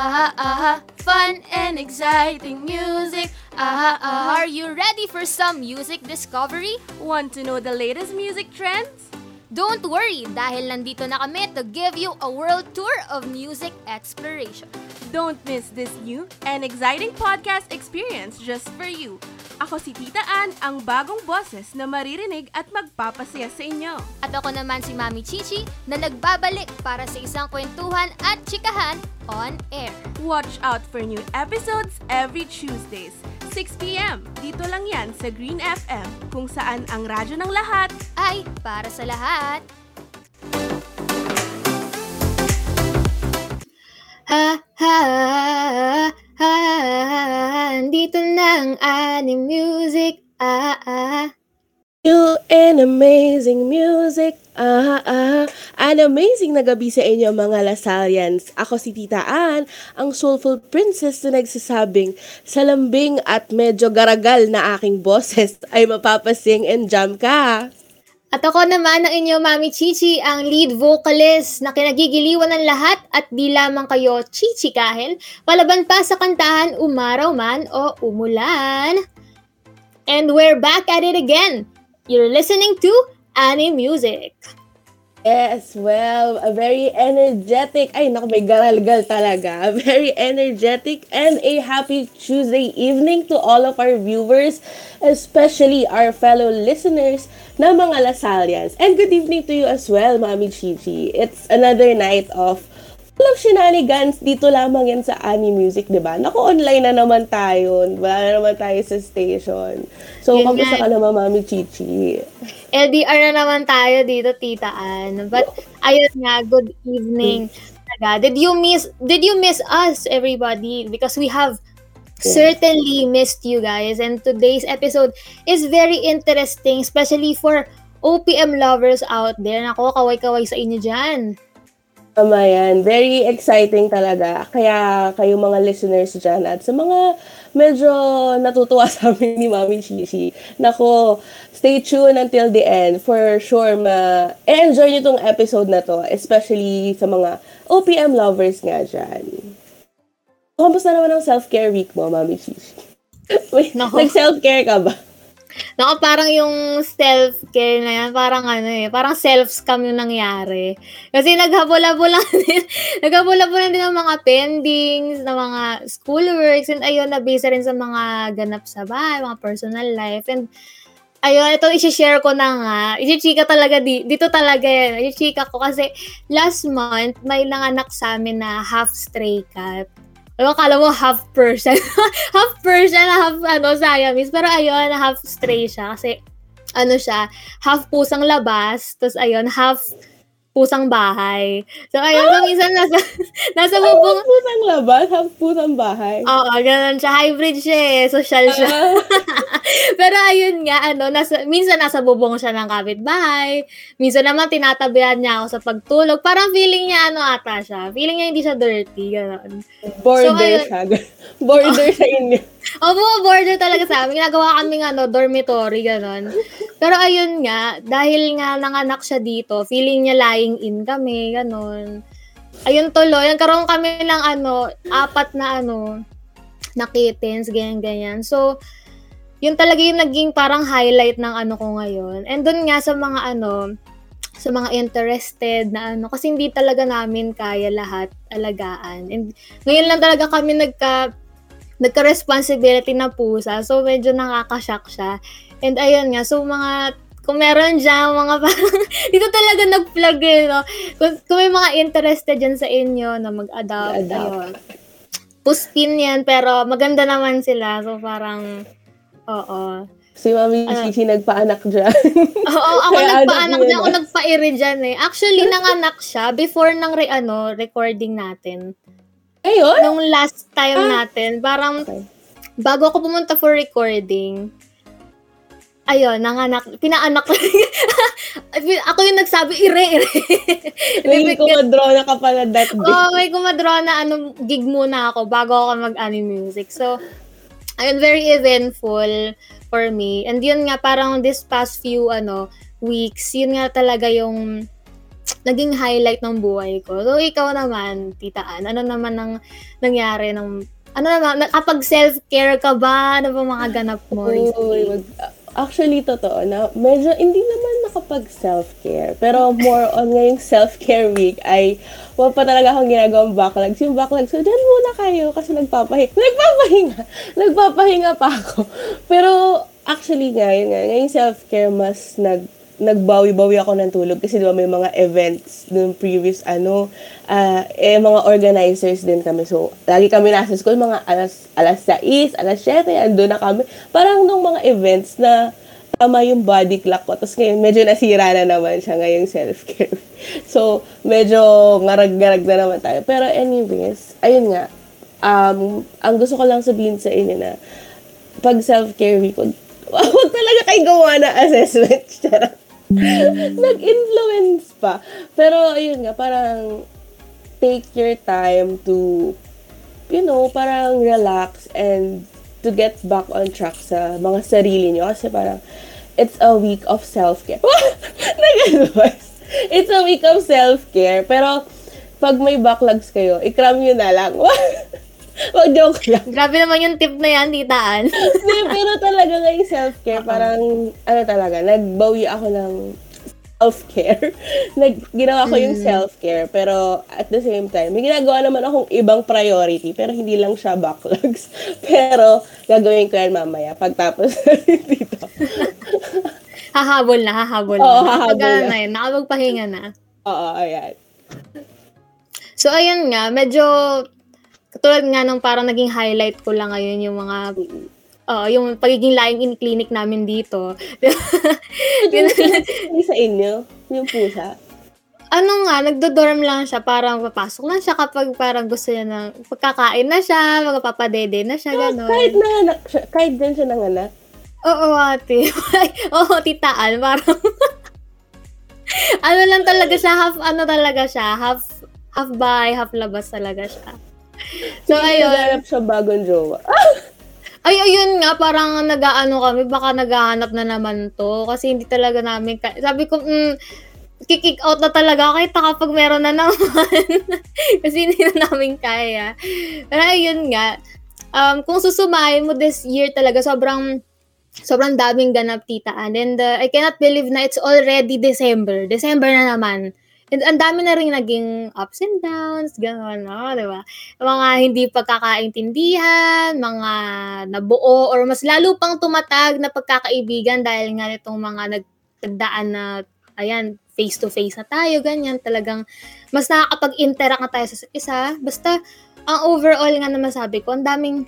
aha, aha. Fun and exciting music. Aha, aha. Are you ready for some music discovery? Want to know the latest music trends? Don't worry dahil nandito na kami to give you a world tour of music exploration. Don't miss this new and exciting podcast experience just for you. Ako si Tita Ann, ang bagong boses na maririnig at magpapasaya sa inyo. At ako naman si Mami Chichi na nagbabalik para sa isang kwentuhan at chikahan on air. Watch out for new episodes every Tuesdays, 6pm. Dito lang yan sa Green FM, kung saan ang radyo ng lahat Ay, para sa lahat. Ha, ha, ha, Dito na ang anime music. Ah, ah. New and amazing music. Ah, ah. An amazing na gabi sa inyo mga Lasalians. Ako si Tita Ann, ang soulful princess na nagsasabing sa lambing at medyo garagal na aking boses ay mapapasing and jam ka. At ako naman ang inyo, Mami Chichi, ang lead vocalist na kinagigiliwan ng lahat at di lamang kayo chichikahin, palaban pa sa kantahan umaraw man o umulan. And we're back at it again. You're listening to Anime Music. Yes, well, a very energetic, ay naku, may garalgal talaga. A very energetic and a happy Tuesday evening to all of our viewers, especially our fellow listeners na mga Lasalians. And good evening to you as well, Mami Chichi. It's another night of full of shenanigans. Dito lamang yan sa Ani Music, di ba? Naku, online na naman tayo. Wala na naman tayo sa station. So, kamusta ka naman, Mami Chichi? LDR na naman tayo dito, Tita Ann. But ayun nga, good evening. Did you miss did you miss us everybody because we have certainly missed you guys and today's episode is very interesting especially for OPM lovers out there. Nako, kaway-kaway sa inyo diyan. Tama yan. Very exciting talaga. Kaya kayo mga listeners dyan at sa mga medyo natutuwa sa amin ni Mami Shishi. Nako, stay tuned until the end. For sure, ma-enjoy nyo tong episode na to. Especially sa mga OPM lovers nga dyan. Kamusta naman ang self-care week mo, Mami Shishi? Nag-self-care ka ba? Nako, parang yung self-care na yan, parang ano eh, parang self-scam yung nangyari. Kasi naghabol-habol lang din, naghabol-habol lang din ng mga pendings, ng mga schoolworks, and ayun, nabisa rin sa mga ganap sa bahay, mga personal life, and ayun, ito isi-share ko na nga, isi-chika talaga, di, dito talaga yan, isi-chika ko kasi last month, may nanganak sa amin na half stray cat. Ano, kala mo half Persian. half Persian, half ano, Siamese. Pero ayun, half stray siya. Kasi, ano siya, half pusang labas, tapos ayun, half pusang bahay. So ayun, so minsan nasa, nasa Half bubong, pusang labas, half pusang bahay. Oo, ganun siya. Hybrid siya eh. Social siya. Ah, Pero ayun nga, ano, nasa, minsan nasa bubong siya ng kapitbahay. Minsan naman tinatabihan niya ako sa pagtulog. Parang feeling niya ano ata siya. Feeling niya hindi siya dirty. Ganun. border ayun. siya. border sa inyo. Opo, border talaga sa amin. Ginagawa kaming ano, dormitory, gano'n. Pero ayun nga, dahil nga nanganak siya dito, feeling niya lying in kami, gano'n. Ayun tuloy, nagkaroon kami ng ano, apat na ano, na kittens, ganyan-ganyan. So, yun talaga yung naging parang highlight ng ano ko ngayon. And dun nga sa mga ano, sa mga interested na ano, kasi hindi talaga namin kaya lahat alagaan. And ngayon lang talaga kami nagka, nagka-responsibility na pusa. So, medyo nakakashock siya. And ayun nga, so mga, kung meron dyan, mga parang, dito talaga nag-plug eh, no? Kung, kung may mga interested dyan sa inyo na mag-adopt, Mag-adopt. ayun. Puspin yan, pero maganda naman sila. So, parang, oo. Si Mami Ah. Chichi nagpaanak dyan. Oo, ako Kaya nagpaanak niya ako na. nagpa-iri dyan eh. Actually, nanganak siya before ng re, ano, recording natin. Ayun? Nung last time Ah. natin, parang Okay. bago ako pumunta for recording, ayun, nanganak, pinaanak ko. ako yung nagsabi, ire, ire. Feeling ko madraw na ka pala that day. oh, may kumadraw na ano, gig muna ako bago ako mag-anime music. So, ayun, very eventful for me. And yun nga, parang this past few, ano, weeks, yun nga talaga yung naging highlight ng buhay ko. So, ikaw naman, Tita Ann, ano naman ang nangyari ng, ano naman, kapag self-care ka ba? Ano ba mga ganap mo? Uy, mag- actually, totoo na medyo hindi naman nakapag self-care. Pero more on ngayong self-care week ay wala pa talaga akong ginagawang backlogs. Yung backlogs, so dyan muna kayo kasi nagpapahinga. Nagpapahinga. Nagpapahinga pa ako. Pero actually nga, yun nga, ngayong self-care mas nag nagbawi-bawi ako ng tulog kasi di ba may mga events dun previous ano ah, eh mga organizers din kami so lagi kami nasa school mga alas alas 6 alas 7 ando na kami parang nung mga events na tama yung body clock ko tapos ngayon medyo nasira na naman siya ngayong self-care so medyo ngarag-ngarag na naman tayo pero anyways ayun nga um ang gusto ko lang sabihin sa inyo na pag self-care week, wag, wag talaga kayo gawa na assessment. Nag-influence pa. Pero, ayun nga, parang take your time to, you know, parang relax and to get back on track sa mga sarili nyo. Kasi parang, it's a week of self-care. Nag-advice. It's a week of self-care. Pero, pag may backlogs kayo, ikram nyo na lang. Wag joke lang. Grabe naman yung tip na yan, Tita Ann. Hindi, pero talaga ngayong self-care, parang, ano talaga, nagbawi ako ng self-care. Nag, ginawa ko yung self-care, pero at the same time, may ginagawa naman akong ibang priority, pero hindi lang siya backlogs. Pero, gagawin ko yan mamaya, pagtapos dito. Hahabol na, hahabol Oo, na. hahabol Nakapag- na. na yun, nakapagpahinga na. Oo, ayan. So, ayun nga, medyo, katulad nga nung parang naging highlight ko lang ngayon yung mga, uh, yung pagiging lying in clinic namin dito. Hindi sa inyo, yung pusa. ano nga, nagdo-dorm lang siya, parang papasok lang siya kapag parang gusto niya ng pagkakain na siya, magpapadede na siya, Ah, gano'n. kahit nanganak siya, kahit din siya nanganak. Oo, ate. Oo, titaan, parang, ano lang talaga siya, half, ano talaga siya, half, half bahay, half labas talaga siya. So, ayun. Naghanap siya bagong jowa. Ay, ayun nga, parang nag-ano kami, baka naghahanap na naman to. Kasi hindi talaga namin, ka- sabi ko, mm, kick out na talaga kahit kapag meron na naman. kasi hindi na namin kaya. Pero ayun nga, um, kung susumahin mo this year talaga, sobrang, sobrang daming ganap, tita Ann. And uh, I cannot believe na it's already December. December na naman. And ang dami na rin naging ups and downs, gano'n, no? Di ba? Mga hindi pagkakaintindihan, mga nabuo, or mas lalo pang tumatag na pagkakaibigan dahil nga nitong mga nag- nagdaan na, ayan, face-to-face na tayo, ganyan. Talagang mas nakakapag-interact na tayo sa isa. Basta, ang overall nga naman sabi ko, ang daming,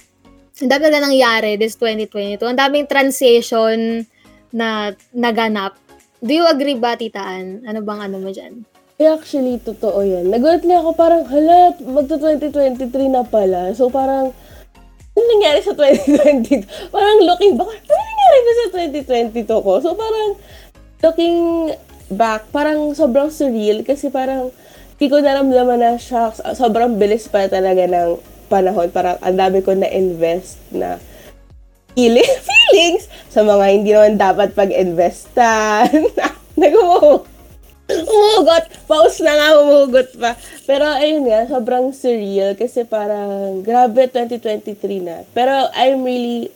ang dami na nangyari this 2022. Ang daming transition na naganap. Do you agree ba, Tita Ann? Ano bang ano mo dyan? Eh, actually, totoo yan. Nagulat niya ako parang, hala, magto-2023 na pala. So, parang, ano nangyari sa 2022? Parang looking back, ano nangyari ba sa 2022 ko? So, parang, looking back, parang sobrang surreal kasi parang, hindi ko naramdaman na siya, sobrang bilis pa talaga ng panahon. Parang, ang dami ko na-invest na feeling, feelings sa mga hindi naman dapat pag-investan. Nag-umuho. Umugot. Pause na nga, umugot pa. Pero ayun nga, sobrang surreal kasi parang grabe 2023 na. Pero I'm really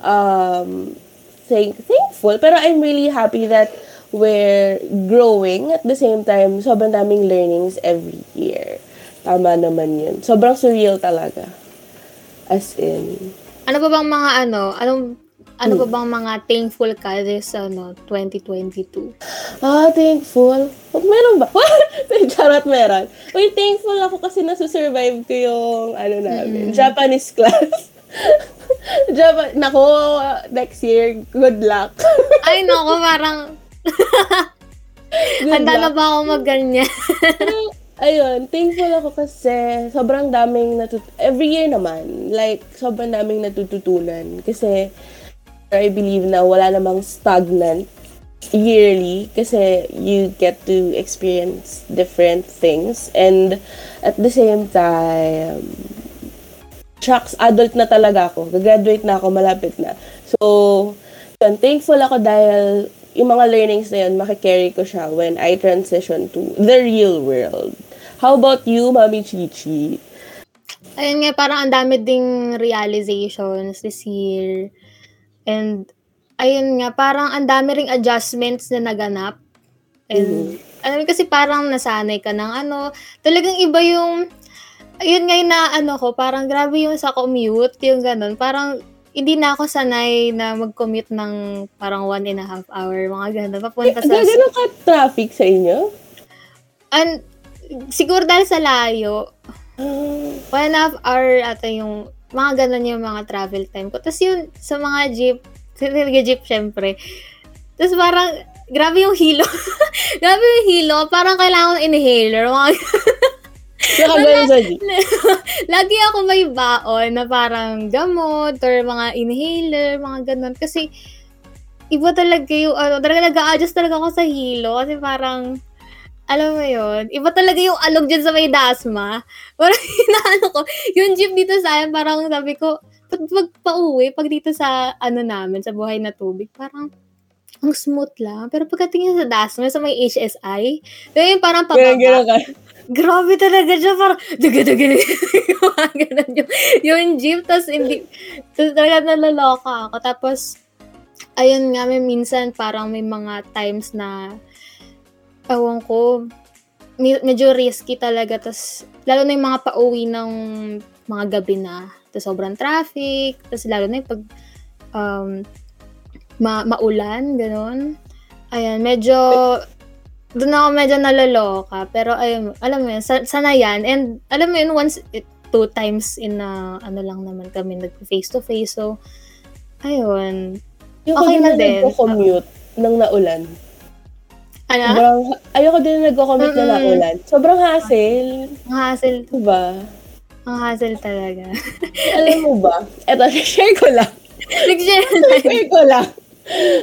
um, thank, thankful. Pero I'm really happy that we're growing at the same time. Sobrang daming learnings every year. Tama naman yun. Sobrang surreal talaga. As in, Ano ba bang mga ano, anong ano ba bang mga thankful ka this ano 2022? Ah, thankful. Oh, meron ba? Charot, meron. Uy, thankful ako kasi nasusurvive ko yung, ano namin, Japanese class. Japan, nako, next year, good luck. Ay nako, parang handa na ba ako magganyan? Ayun, thankful ako kasi sobrang daming natut... Every year naman, like, sobrang daming natututunan. Kasi, I believe na wala namang stagnant yearly kasi you get to experience different things and at the same time shucks, adult na talaga ako. Gagraduate na ako, malapit na. So, yun, thankful ako dahil yung mga learnings na yun, makikarry ko siya when I transition to the real world. How about you, Mami Chichi? Ayun nga, parang ang dami ding realizations this year. And, ayun nga, parang ang dami ring adjustments na naganap. And, alam mo kasi parang nasanay ka ng ano, talagang iba yung, ayun nga yung na ano ko, parang grabe yung sa commute, yung ganun. Parang, hindi na ako sanay na mag-commute ng parang one and a half hour, mga ganun. Papunta sa... Gano'n ka traffic sa inyo? And, siguro dahil sa layo, one and a half hour ata yung mga ganun yung mga travel time ko. Tapos yun, sa mga jeep, talaga jeep syempre. Tapos parang, grabe yung hilo. grabe yung hilo. Parang kailangan ng inhaler. Mga, Nakagano'n sa jeep. lagi ako may baon na parang gamot or mga inhaler, mga ganun. Kasi, iba talaga yung, ano, talaga nag-a-adjust talaga ako sa hilo. Kasi parang, alam mo yun, iba talaga yung alog dyan sa may dasma. Parang inaano ko, yung jeep dito sa akin, parang sabi ko, pag, pag pauwi, pag dito sa, ano namin, sa buhay na tubig, parang, ang smooth lang. Pero pagkatingin sa dasma, sa may HSI, yun yung parang pababa. ka. Grabe talaga siya, parang, duga, duga, duga. Yung ganun yung, yung jeep, tapos hindi, tapos talaga nalaloka ako. Tapos, ayun nga, may minsan parang may mga times na, ewan ko, me- medyo risky talaga. Tapos, lalo na yung mga pauwi ng mga gabi na. Tapos, sobrang traffic. Tapos, lalo na yung pag um, ma- maulan, ganun. Ayan, medyo, doon ako medyo naloloka. Pero, ayun, alam mo yun, sa- sana yan. And, alam mo yun, once, it, two times in a, ano lang naman kami, nag-face to face. So, ayun. Yung Okay na na din. nagko-commute nang naulan. Ano? Sobrang, ayoko din na nagko-commute na Mm-mm. naulan. Sobrang hassle. Ang hassle, Diba? ang hassle talaga. Alam mo ba? Eto, share ko lang. Nag-share na. share ko lang.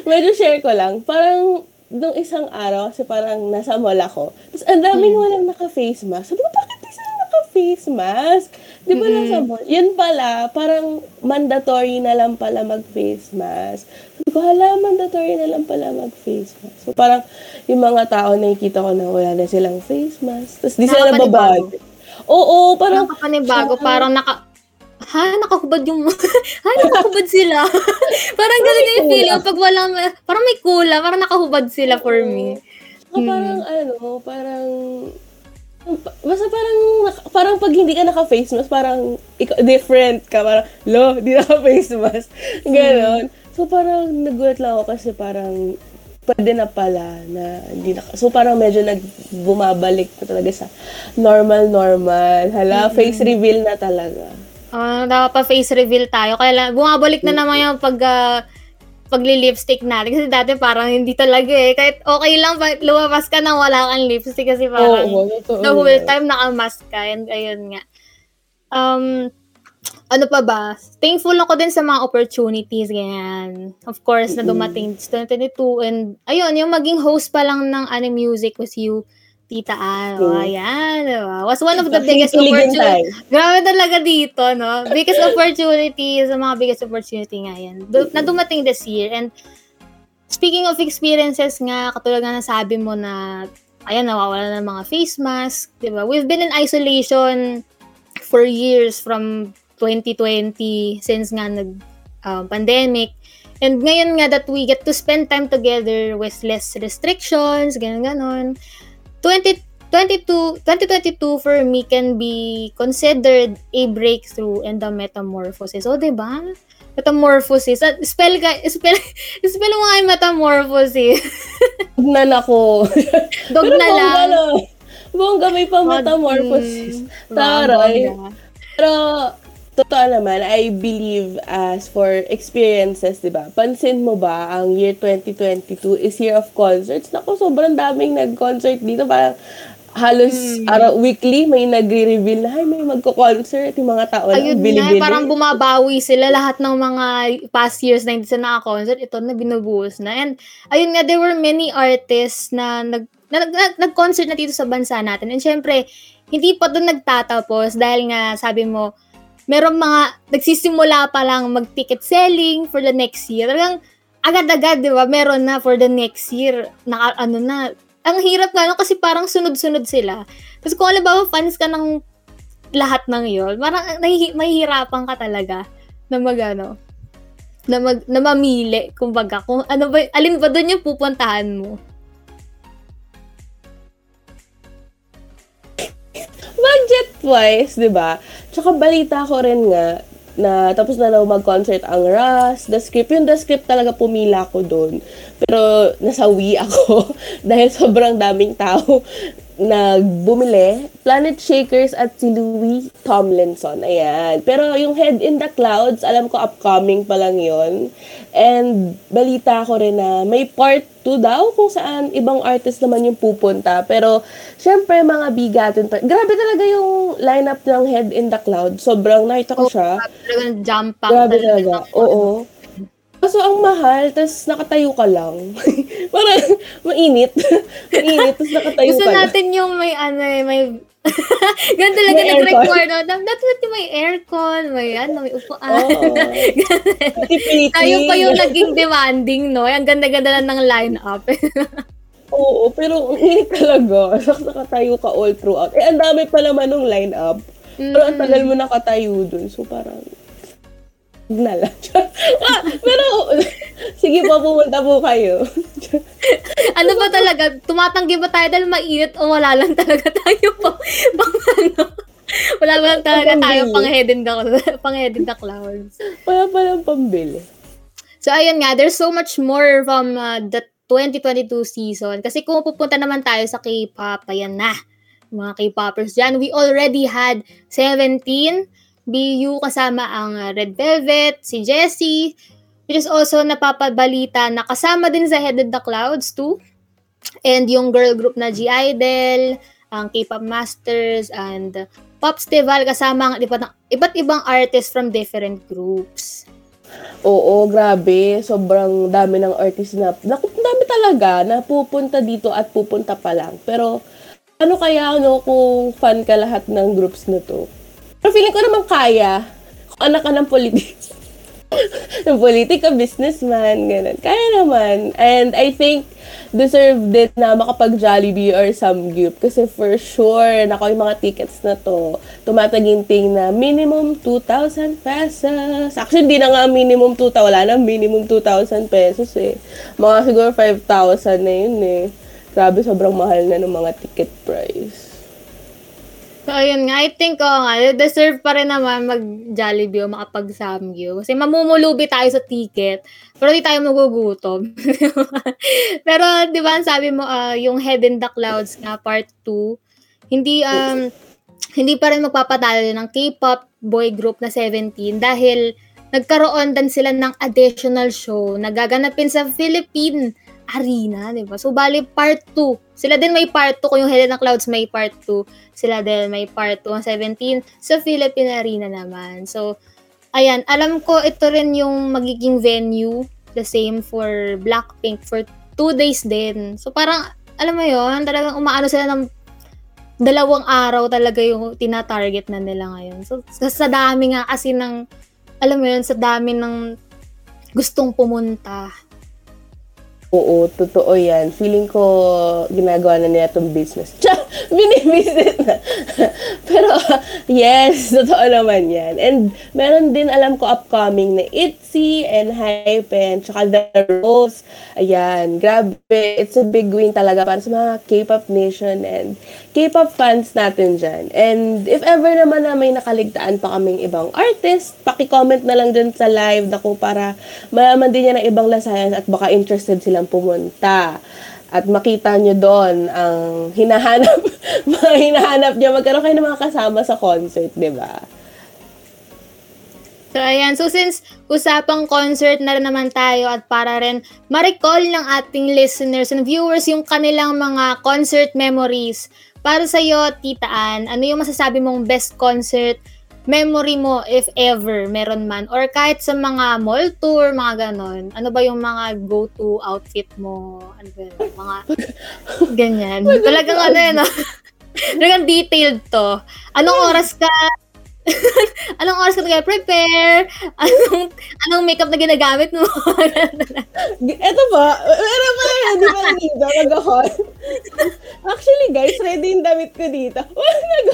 Medyo share ko lang. Parang, nung isang araw, kasi parang nasa mall ako. Tapos, ang daming walang naka-face mask. Sabi ko, bakit sila naka-face mask? Di ba nasa mall? Yun pala, parang mandatory na lang pala mag-face mask. Sabi ko, hala, mandatory na lang pala mag-face mask. So, parang, yung mga tao nakikita ko na wala na silang face mask. Tapos, di sila Nakapanibago. nababad. Oo, parang, Parang kapanibago, parang naka... Ha? Nakahubad yung... ha? Nakahubad sila. parang ganun yung feeling. Pag walang... Parang may kula. Parang nakahubad sila for me. Saka parang ano, parang basta parang parang pag hindi ka naka-face mask, parang ikaw, different ka. Parang, lo, di naka-face mask. Ganon. So parang nagulat lang ako kasi parang pwede na pala na hindi na, so parang medyo nag bumabalik na talaga sa normal normal hala face reveal na talaga Ah, dapat pa face reveal tayo. Kaya lang, bumabalik na naman yung pag... ah, pagli-lipstick natin. Kasi dati parang hindi talaga eh. Kahit okay lang, pag lumabas ka nang wala kang lipstick kasi parang Oo, totoo the whole time naka-mask ka. And ayun nga. Um, ano pa ba? Thankful ako din sa mga opportunities, ganyan. Of course, na dumating this 2022. And ayun, yung maging host pa lang ng Anime Music with you, Tita Ann. Oh, ayan, diba? Was one of the biggest opportunities. Grabe talaga dito, no? Biggest opportunity sa mga biggest opportunity nga yan. Na dumating this year. And speaking of experiences nga, katulad nga nasabi mo na, ayan, nawawala ng mga face mask, di ba? We've been in isolation for years from 2020 since nga nag um, pandemic. And ngayon nga that we get to spend time together with less restrictions, ganun ganon. 20, 22, 2022 for me can be considered a breakthrough and a metamorphosis. O, di ba? Metamorphosis. At spell ka, spell, spell mo nga yung metamorphosis. Tignan ako. Dog na Pero lang. bongga, no? Bongga, may pa metamorphosis. Taray. Pero, totoo naman, I believe as for experiences, di ba? Pansin mo ba, ang year 2022 is year of concerts. Naku, sobrang daming nag-concert dito. Parang halos Hmm. araw, weekly may nagre-reveal na, ay, may magko-concert. Yung mga tao na Ayun nga, bili-bili. parang bumabawi sila lahat ng mga past years na hindi sila naka-concert, ito na binubuhos na. And ayun nga, there were many artists na nag, na, nag- nag-concert na dito sa bansa natin. And syempre, hindi pa doon nagtatapos dahil nga sabi mo, merong mga nagsisimula pa lang mag-ticket selling for the next year. Talagang agad-agad, di ba, meron na for the next year. Naka, ano na. Ang hirap nga, no, kasi parang sunod-sunod sila. Tapos kung alam ba, fans ka ng lahat ng yon parang nahihi- mahihirapan ka talaga na mag, ano, na, mag, na mamili, kumbaga, kung ano ba, alin ba doon yung pupuntahan mo? Budget-wise, di ba? Tsaka balita ko rin nga, na tapos na daw mag-concert ang Ras, The Script. Yung The Script talaga pumila ko doon. Pero nasawi ako dahil sobrang daming tao nagbumili. Planet Shakers at si Louis Tomlinson. Ayan. Pero yung Head in the Clouds, alam ko upcoming pa lang yon And balita ko rin na may part 2 daw kung saan ibang artist naman yung pupunta. Pero syempre mga bigatin pa. Grabe talaga yung lineup ng Head in the Clouds. Sobrang nakita ko siya. Talagang jump pack. Grabe talaga. Oo. Kaso ang mahal, tas nakatayo ka lang. Parang mainit. mainit, tas nakatayo Gusto ka lang. natin yung may ano eh, may... Ganun talaga May nag-record. No? Dapat yung may aircon, may ano, may upuan. Tayo pa yung naging demanding, no? Ang ganda-ganda lang ng line-up. Oo, pero init talaga. Nakatayo ka all throughout. Eh, ang dami pa naman nung line-up. Pero ang tagal mo nakatayo dun. So, parang, na lang. ah, pero, sige po, pumunta po kayo. ano ba talaga? Tumatanggi ba tayo dahil mainit o wala lang talaga tayo pang, pang ano? Wala lang talaga tayo Pambili. pang head in the, pang head in the clouds. Wala palang pambili. So, ayun nga, there's so much more from uh, the 2022 season. Kasi kung pupunta naman tayo sa K-pop, ayan na, mga K-popers dyan. We already had 17 BU kasama ang uh, Red Velvet, si Jessie, which is also napapabalita na kasama din sa Head in the Clouds too. And yung girl group na G-Idol, ang K-pop Masters, and Popstival kasama ang iba't, iba't ibang artists from different groups. Oo, grabe. Sobrang dami ng artist na, naku, dami talaga na pupunta dito at pupunta pa lang. Pero, ano kaya, ano, kung fan ka lahat ng groups na to? Pero feeling ko naman kaya. Anak ka ng politics. ng politika, businessman, ganun. Kaya naman. And I think, deserve din na makapag-Jollibee or Samgyup. Kasi for sure, nako yung mga tickets na to, tumataginting na minimum 2,000 pesos. Actually, hindi na nga minimum 2,000. Wala na minimum 2,000 pesos eh. Mga siguro 5,000 na yun eh. Grabe, sobrang mahal na ng mga ticket price. So, ayun nga. I think, oo nga, deserve pa rin naman mag-Jollibee o makapag-Samgyo. Kasi mamumulubi tayo sa ticket, pero di tayo magugutom. pero, di ba, sabi mo, ah, yung Head in the Clouds nga, part 2, hindi, um, hindi pa rin magpapatalo ng K-pop boy group na 17 dahil nagkaroon din sila ng additional show na gaganapin sa Philippine Arena, di ba? So, bali, part 2. Sila din may part 2. Kung yung the Clouds may part 2, sila din may part 2 ang 17 sa Philippine Arena naman. So, ayan, alam ko ito rin yung magiging venue, the same for Blackpink for two days din. So, parang, alam mo yon talagang umaano sila ng dalawang araw talaga yung tina-target na nila ngayon. So, sa, sa dami nga kasi ng, alam mo yun, sa dami ng gustong pumunta. Oo, totoo yan. Feeling ko, ginagawa na nila itong business. Tsa! Binibusiness na. Pero, yes, totoo naman yan. And, meron din, alam ko, upcoming na ITZY and Hypen, tsaka The Rose. Ayan, grabe. It's a big win talaga para sa mga K-pop nation and K-pop fans natin dyan. And, if ever naman na may nakaligtaan pa kaming ibang artist, paki-comment na lang dun sa live na para malaman din niya ng ibang lasayan at baka interested silang pumunta. At makita nyo doon ang hinahanap, mga hinahanap niya. Magkaroon kayo ng mga kasama sa concert, di ba? So, ayan. So, since usapang concert na rin naman tayo at para rin ma-recall ng ating listeners and viewers yung kanilang mga concert memories. Para sa'yo, Tita Ann, ano yung masasabi mong best concert memory mo if ever meron man? Or kahit sa mga mall tour, mga ganon. Ano ba yung mga go-to outfit mo? Ano ba yun? Mga ganyan. Talagang ano yun, no? Talagang detailed to. Anong oras ka anong oras ka nag-prepare? Anong, anong makeup na ginagamit mo? Eto pa, meron pa yan, hindi pa dito, nag-hall. Actually guys, ready yung damit ko dito. nag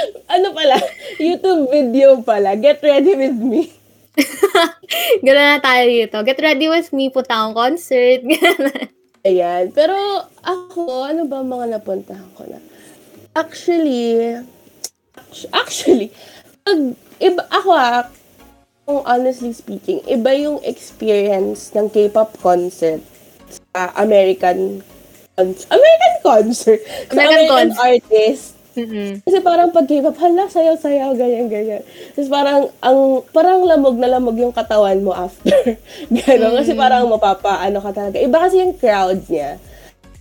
Ano pala, YouTube video pala, get ready with me. Gano'n na tayo dito. Get ready with me, punta akong concert. Ayan. Pero ako, ano ba mga napuntahan ko na? Actually, actually, pag, iba, ako ah, kung honestly speaking, iba yung experience ng K-pop concert sa American American concert. American American concert. artist. Mm-mm. Kasi parang pag K-pop, hala, sayaw-sayaw, ganyan, ganyan. Tapos parang, ang, parang lamog na lamog yung katawan mo after. Gano'n. Kasi parang mapapa, ano ka talaga. Iba kasi yung crowd niya.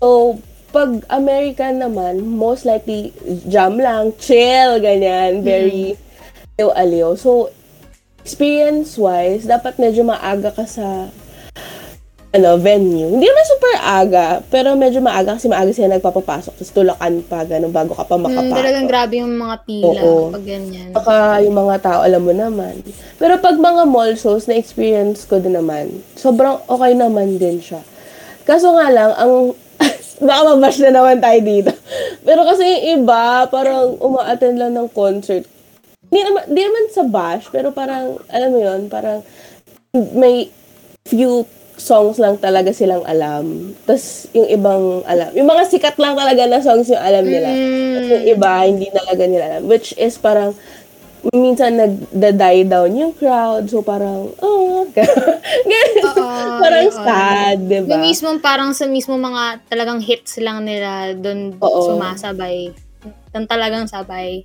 So, pag American naman, most likely, jam lang, chill, ganyan. Very, aliw-aliw. So, experience-wise, dapat medyo maaga ka sa ano, venue. Hindi naman super aga, pero medyo maaga kasi maaga sila nagpapapasok. Tapos tulakan pa, ganun, bago ka pa Mm, makapasok. talagang grabe yung mga pila Oo. pag ganyan. Saka yung mga tao, alam mo naman. Pero pag mga mall shows, na-experience ko din naman. Sobrang okay naman din siya. Kaso nga lang, ang... baka mabash na naman tayo dito. Pero kasi yung iba, parang uma-attend lang ng concert. Di naman, di naman sa bash, pero parang, alam mo yun, parang may few songs lang talaga silang alam. Tapos yung ibang alam. Yung mga sikat lang talaga na songs yung alam nila. Tapos yung iba, hindi talaga nila alam. Which is parang, minsan nagda-die down yung crowd. So parang, oh, ganun. Parang oo. sad, di ba? Yung mismo parang sa mismo mga talagang hits lang nila doon Oo. sumasabay. Doon talagang sabay.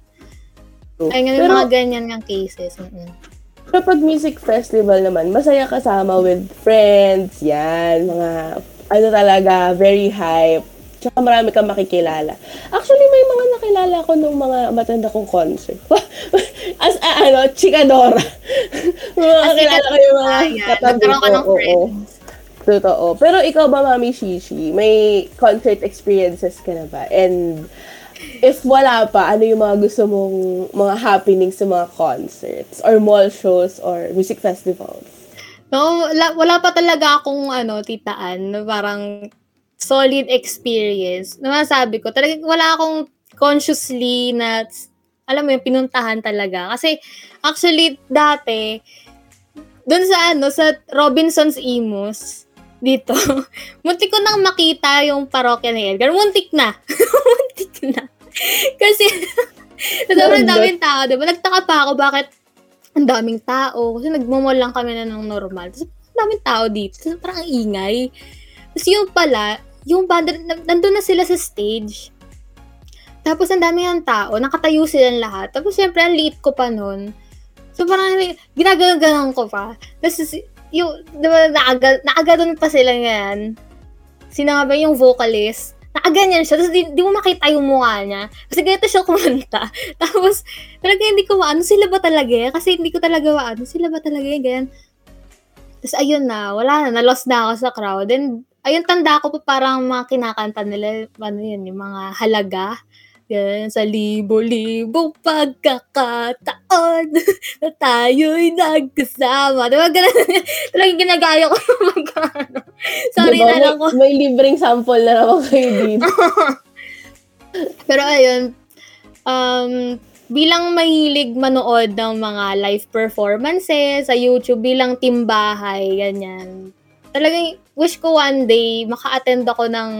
True. Ay, nga Pero- mga ganyan ng cases. Mm-mm. Pero pag music festival naman, masaya kasama with friends, yan, mga, ano talaga, very hype. Tsaka marami kang makikilala. Actually, may mga nakilala ko nung mga matanda kong concert. As, ah, ano, chikadora. mga As nakilala ko yung mga katabi nagkaroon ka ko. ng friends. Totoo. Pero ikaw ba, Mami Shishi, may concert experiences ka na ba? And if wala pa, ano yung mga gusto mong mga happenings sa mga concerts or mall shows or music festivals? No, wala, wala pa talaga akong ano, titaan, parang solid experience. Na masabi ko, talagang wala akong consciously na, alam mo yung pinuntahan talaga. Kasi, actually, dati, dun sa ano, sa Robinson's Imus, dito, muntik ko nang makita yung parokya ni Edgar. Muntik na. muntik na. Kasi, sa sobrang daming tao, diba? Nagtaka pa ako bakit ang daming tao. Kasi nagmamall lang kami na ng normal. Tapos, ang daming tao dito. Tapos, parang ang ingay. Tapos, yung pala, yung banda, na- nandun na sila sa stage. Tapos, ang dami ng tao. Nakatayo silang lahat. Tapos, syempre, ang liit ko pa nun. So, parang ginagano'n ko pa. Tapos, yung, diba, naaga, naaganon pa sila ngayon. Sino nga ba yung vocalist? Nakaganyan siya. Tapos, di, di mo makita yung mukha niya. Kasi ganito siya kumanta. Tapos, talaga hindi ko maano sila ba talaga eh? Kasi hindi ko talaga maano sila ba talaga eh? Ganyan. Tapos, ayun na. Wala na. Na-lost na ako sa crowd. And, ayun, tanda ko pa parang mga kinakanta nila. Ano yun? Yung mga halaga. Yan, sa libo-libo pagkakataon na tayo'y nagkasama. Diba, ganun? Talagang ginagaya ko mag ano. Sorry Diba, na lang ko. may, may libreng sample na naman kayo dito. Pero ayun, um, bilang mahilig manood ng mga live performances sa YouTube, bilang timbahay, ganyan. Talagang wish ko one day maka-attend ako ng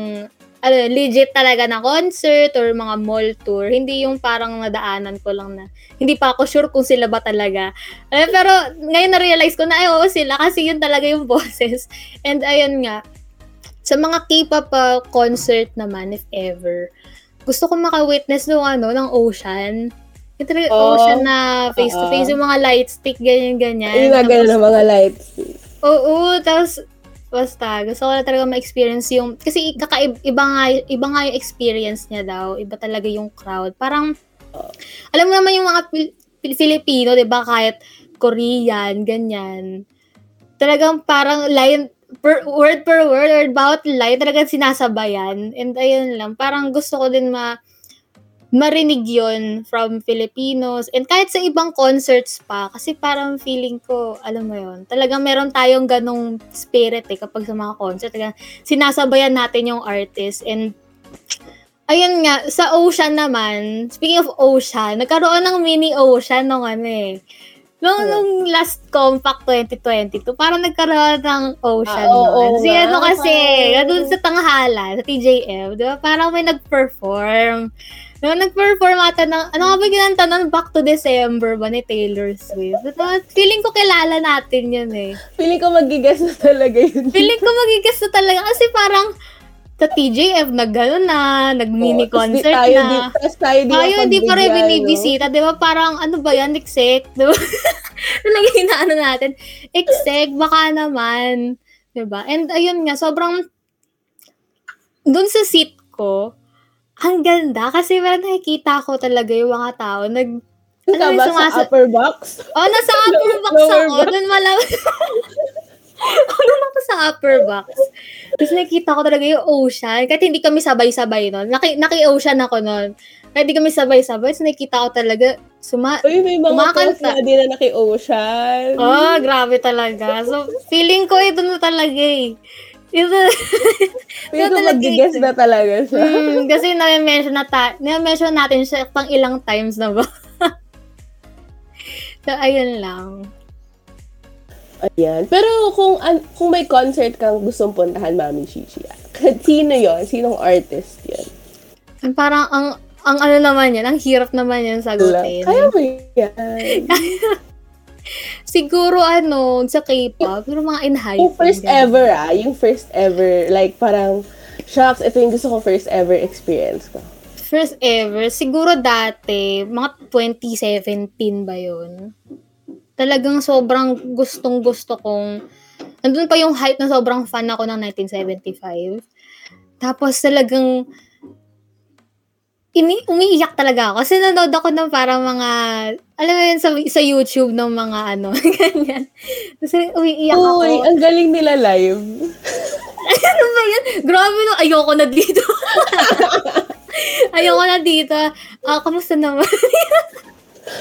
ano, legit talaga na concert or mga mall tour. Hindi yung parang nadaanan ko lang na hindi pa ako sure kung sila ba talaga. Eh, pero ngayon na-realize ko na ay oo sila kasi yun talaga yung boses. And ayun nga, sa mga K-pop uh, concert naman, if ever, gusto ko maka-witness ng ano, ng ocean. Yung talaga Oo. ocean na face-to-face, yung mga light stick, ganyan-ganyan. Yung Tapos- ng mga lights. Oo, tapos basta gusto ko na talaga ma-experience yung kasi kakaib iba nga iba nga yung experience niya daw, iba talaga yung crowd. Parang alam mo naman yung mga Pil- Pil- Filipino, 'di ba, kahit Korean, ganyan. Talagang parang line per word per word or bawat line talagang sinasabayan. And ayun lang, parang gusto ko din ma marinig yon from Filipinos and kahit sa ibang concerts pa kasi parang feeling ko alam mo yon talagang meron tayong ganong spirit eh kapag sa mga concert talagang sinasabayan natin yung artist and ayun nga sa Ocean naman speaking of Ocean nagkaroon ng mini Ocean nung ano eh Nung, Yeah. nung last Compact 2022, parang nagkaroon ng ocean Ah, oo, nun. oo si nga, ano kasi, doon sa Tanghala, sa TJF, di ba? Parang may nag-perform. Nung nag-perform ata ng, ano nga ba ginanta nun? Back to December ba ni Taylor Swift? Ito, feeling ko kilala natin yun eh. Feeling ko magigas na talaga yun. Feeling ko magigas na talaga kasi parang sa TJF nag gano'n na, nag-mini di concert tayo, na. Di, tas tayo di Tayo hindi pa rin mapagbigyan, no? binibisita, di ba? Parang ano ba yan, exec? Di ba? Talaga inaano natin. Exec, baka naman. Di ba? And ayun nga, sobrang dun sa seat ko, ang ganda kasi parang nakikita ko talaga yung mga tao nag Ka Ano yung ba sa sumasa- upper box? Oh, nasa upper box ako. box. Doon malam... Doon ako sa upper box. Tapos nakita ko talaga yung ocean. Kahit hindi kami sabay-sabay nun. Naki, naki-ocean ako nun. Kahit hindi kami sabay-sabay. So nakikita ko talaga suma... Uy, may mga Kumakanta. post na din na naki-ocean. Oh, grabe talaga. So, feeling ko ito na talaga eh. Ito, Feeling ko talaga magigas ito. na talaga siya. mm, kasi na-mention, na ta- na-mention natin siya pang ilang times na ba? so, ayun lang. Ayan. Pero kung an- kung may concert kang gustong puntahan, Mami Chichi, sino yon? Sinong artist yun? Parang ang ang ano naman yan, ang hirap naman yan sagutin. Kaya mo yan. Siguro ano, sa K-pop, pero mga in high yung first ever ah, yung first ever, like parang, shucks, ito yung gusto ko first ever experience ko. First ever, siguro dati, mga 2017 ba yun? Talagang sobrang gustong gusto kong, nandun pa yung hype na sobrang fan ako ng 1975. Tapos talagang, ini umiiyak talaga ako. Kasi nanood ako ng parang mga, alam mo yun, sa, sa YouTube ng mga ano, ganyan. Kasi umiiyak ako. Uy, ang galing nila live. ano ba yan? Grabe no, ayoko na dito. ayoko na dito. Ah, kamusta naman?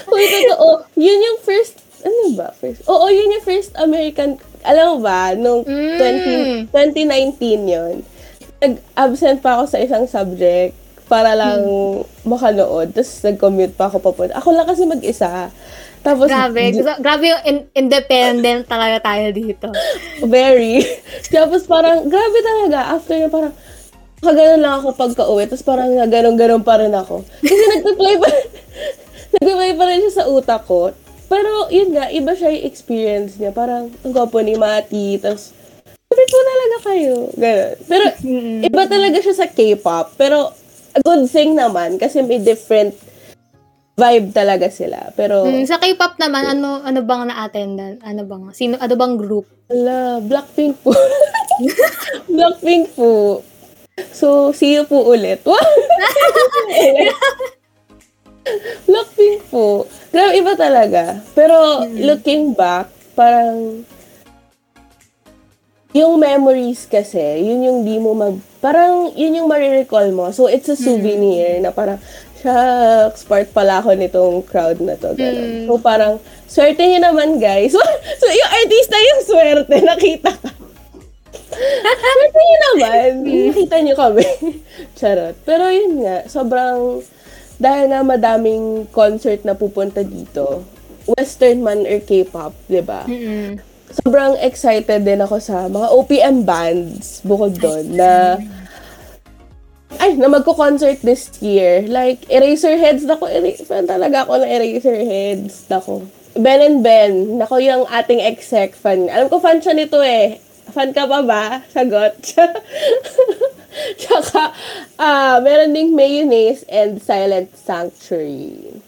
Uy, totoo. Yun yung first, ano ba? First, oo, yun yung first American, alam mo ba, nung Mm. 20, 2019 yun. Nag-absent pa ako sa isang subject para lang makanood. Tapos nag-commute pa ako papunta. Ako lang kasi mag-isa. Tapos, grabe. Gra- grabe yung in- independent talaga tayo dito. very. Tapos parang, grabe talaga. After na parang, kaganon lang ako pagka-uwi. Tapos parang naganon-ganon pa rin ako. Kasi nag-play pa, nag-play pa rin siya sa utak ko. Pero, yun nga, iba siya yung experience niya. Parang, ang gwapo ni Mati. Tapos, sabi ko talaga kayo. Ganon. Pero, iba talaga siya sa K-pop. Pero, a good thing naman. Kasi may different vibe talaga sila. Pero, Mm, sa K-pop naman, ano ano bang na-attendan? Ano bang, sino, ano bang group? Ala, Blackpink po. Blackpink po. So, see you po ulit. Blackpink po. Grabe, iba talaga. Pero, looking back, parang, yung memories kasi, yun yung di mo mag, parang, yun yung marirecall mo. So, it's a souvenir na parang, shucks, part pala ako nitong crowd na to. Ganun. So, parang, swerte niyo naman, guys. so, yung artista yung swerte, nakita ka. swerte niyo naman. Nakita niyo kami. Charot. Pero yun nga, sobrang, dahil nga madaming concert na pupunta dito, Western man or K-pop, di ba? Mm. Sobrang excited din ako sa mga OPM bands bukod doon na ay, na magko-concert this year. Like, Eraserheads, nako, era- fan talaga ako ng Eraserheads. Nako. Ben and Ben, nako yung ating exec fan. Alam ko fan siya nito eh. Fan ka pa ba? Sagot. Tsaka, ah, meron ding Mayonnaise and Silent Sanctuary.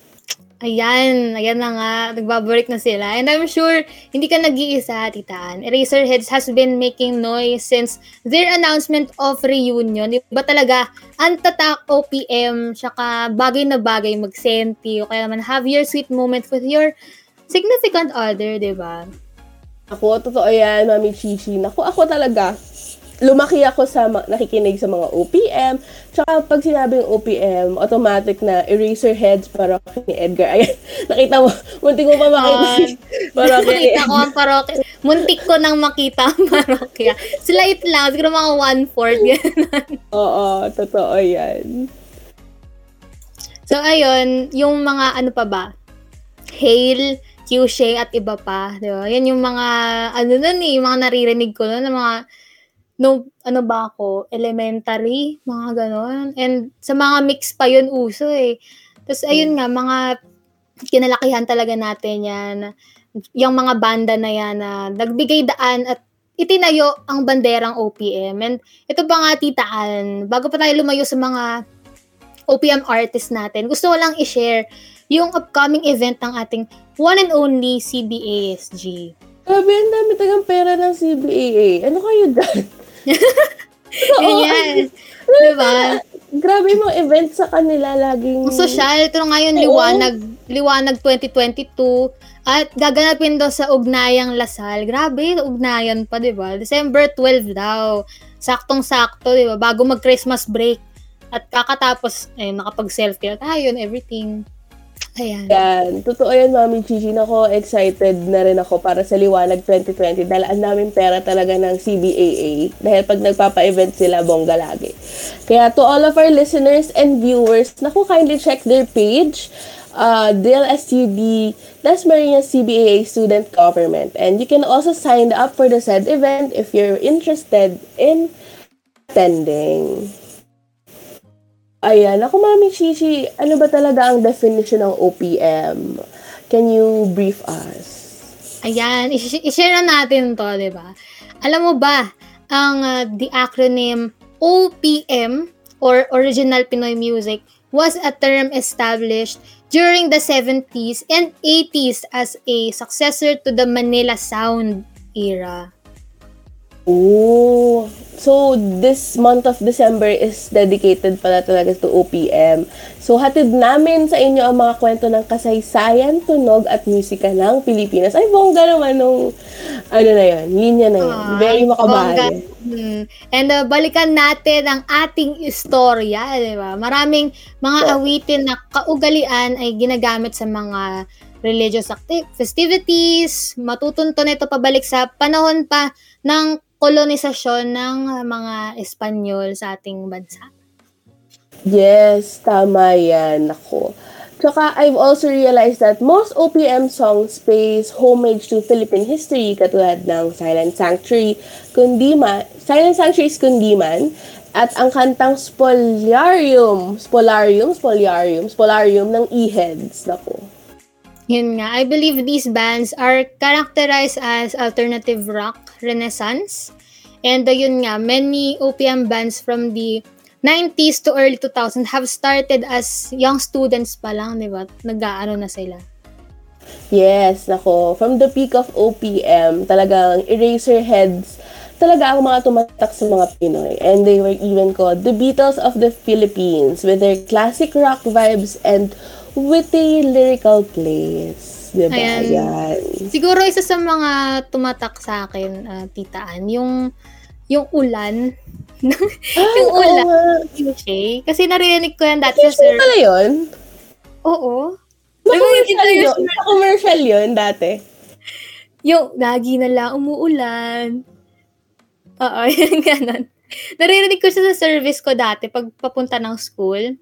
Ayan, ayan na nga, nagbabalik na sila. And I'm sure, hindi ka nag-iisa, Titaan. Eraserheads has been making noise since their announcement of reunion. Di ba talaga, antatak OPM, tsaka bagay na bagay, mag-senti, o kaya naman have your sweet moment with your significant other, di ba? Ako, totoo yan, Mami Chichi. Naku, ako talaga. Lumaki ako sa nakikinig sa mga OPM. Tsaka pag sinabing OPM, automatic na Eraserheads para ni Edgar. Ayan, nakita mo, muntik mo pa makita si Parokya Nakita ko ang parokya. Muntik ko nang makita ang parokya. Slight lang. Siguro mga one-fourth. Oo, totoo yan. so, ayun. Yung mga ano pa ba? Hail, Kyushay, at iba pa. Di ba? Yan yung mga, ano nun eh, yung mga naririnig ko nun, mga, no, ano ba ako, elementary, mga ganon. And sa mga mix pa yun uso eh. Tapos ayun nga, mga kinalakihan talaga natin yan. Yung mga banda na yan na nagbigay daan at itinayo ang banderang OPM. And ito pa nga, titaan, bago pa tayo lumayo sa mga OPM artist natin, gusto ko lang i-share yung upcoming event ng ating one and only CBASG. Grabe, ang dami tagang pera ng CBAA. Ano kayo dyan? Oo, Ganyan. diba? Grabe yung mga event sa kanila laging... Ang social, ito nga yung Oo. liwanag, liwanag 2022 at gaganapin daw sa Ugnayang Lasal. Grabe, ugnayan pa, di ba? December 12 daw. Saktong-sakto, di ba? Bago mag-Christmas break. At kakatapos, ayun, nakapag-selfie. At ayun, everything. Ayan. Yan. Totoo yan, Mami Chichi. Nako, excited na rin ako para sa Liwanag 2020 dahil ang daming pera talaga ng CBAA. Dahil pag nagpapa-event sila, bongga lagi. Kaya to all of our listeners and viewers, naku, kindly check their page. Uh, Dale SUD, Las Marinas CBAA Student Government. And you can also sign up for the said event if you're interested in attending. Ayan. Ako, Mami Chichi, ano ba talaga ang definition ng OPM? Can you brief us? Ayan, i-share na natin to, di ba? Alam mo ba, ang uh, the acronym OPM or Original Pinoy Music was a term established during the 70s and 80s as a successor to the Manila Sound era. Oh, so this month of December is dedicated pala talaga to OPM. So hatid namin sa inyo ang mga kwento ng kasaysayan, tunog at musika ng Pilipinas. Ay, bongga naman nung, ano na yun, linya na yun. Ah, Very makabali. Hmm. And uh, balikan natin ang ating istorya, di ba? Maraming mga Yeah. awitin na kaugalian ay ginagamit sa mga religious acti- festivities. Matutunto nito pabalik sa panahon pa ng kolonisasyon ng mga Espanyol sa ating bansa. Yes, tama yan. Ako. Tsaka, I've also realized that most OPM songs pays homage to Philippine history katulad ng Silent Sanctuary, Kundiman, Silent Sanctuary's Kundiman, at ang kantang Spoliarium, Spolarium, Spoliarium, Spolarium ng E-Heads. Nako. Yun nga, I believe these bands are characterized as alternative rock renaissance. And uh, yun nga, many OPM bands from the 90s to early 2000 have started as young students pa lang, di ba? Nag-aano na sila. Yes, nako. From the peak of OPM, talagang Eraserheads, talaga ang mga tumatak sa mga Pinoy. And they were even called the Beatles of the Philippines with their classic rock vibes and witty lyrical plays. Diba? Ayan. Yan. Siguro isa sa mga tumatak sa akin, uh, titaan, yung yung ulan. yung oo ulan. Cliche. Kasi narinig ko yan dati sa sir. pala yun? Oo. Na-commercial Diba, yun? Na-commercial yun dati? Yung, lagi na lang umuulan. Oo, yung ganon. Naririnig ko siya sa service ko dati pag papunta ng school.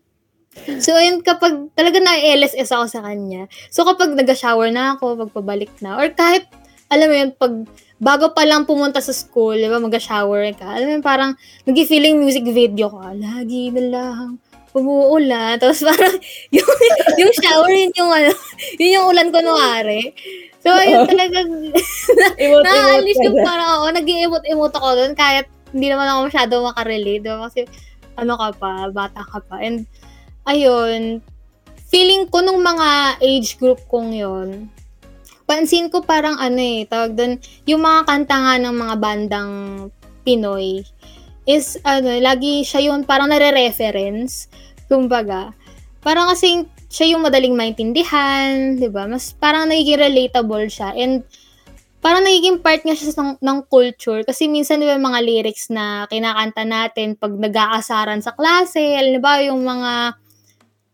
So, ayun, kapag talaga na-LSS ako sa kanya. So, kapag nag-shower na ako, pagpabalik na, or kahit, alam mo yun, pag bago pa lang pumunta sa school, di ba, mag-shower ka, alam mo yun, parang nag-feeling music video ka, lagi na lang, umuulan. Tapos parang, yung, yung shower, yun yung, ano, yun yung ulan ko nuwari. So, ayun Imot-imot Nakaalis ka yung parang ako, nag-i-emote-emote ako doon kahit hindi naman ako masyado makarelate. Diba? Kasi ano ka pa, bata ka pa. And ayun, feeling ko nung mga age group kong yon pansin ko parang ano eh, tawag doon, yung mga kanta nga ng mga bandang Pinoy is ano, lagi siya yung parang nare-reference. Kumbaga, parang kasing siya yung madaling maintindihan, 'di ba? Mas parang nagiging relatable siya. And parang nagiging part nga siya ng, ng culture. Kasi minsan, di ba, mga lyrics na kinakanta natin pag nag-aasaran sa klase, alam ba, yung mga